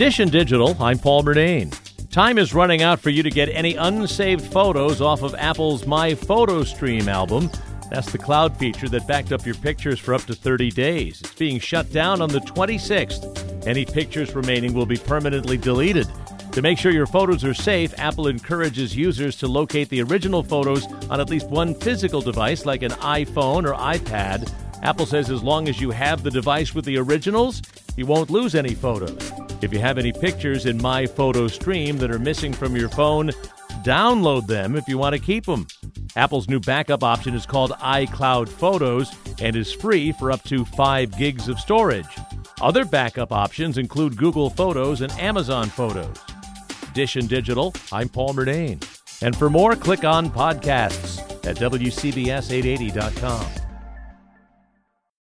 And Digital, I'm Paul Murnane. Time is running out for you to get any unsaved photos off of Apple's My Photo Stream album. That's the cloud feature that backed up your pictures for up to 30 days. It's being shut down on the 26th. Any pictures remaining will be permanently deleted. To make sure your photos are safe, Apple encourages users to locate the original photos on at least one physical device like an iPhone or iPad. Apple says as long as you have the device with the originals, you won't lose any photos. If you have any pictures in My Photo Stream that are missing from your phone, download them if you want to keep them. Apple's new backup option is called iCloud Photos and is free for up to 5 gigs of storage. Other backup options include Google Photos and Amazon Photos. Dish and Digital, I'm Paul Murnane. And for more, click on podcasts at WCBS880.com.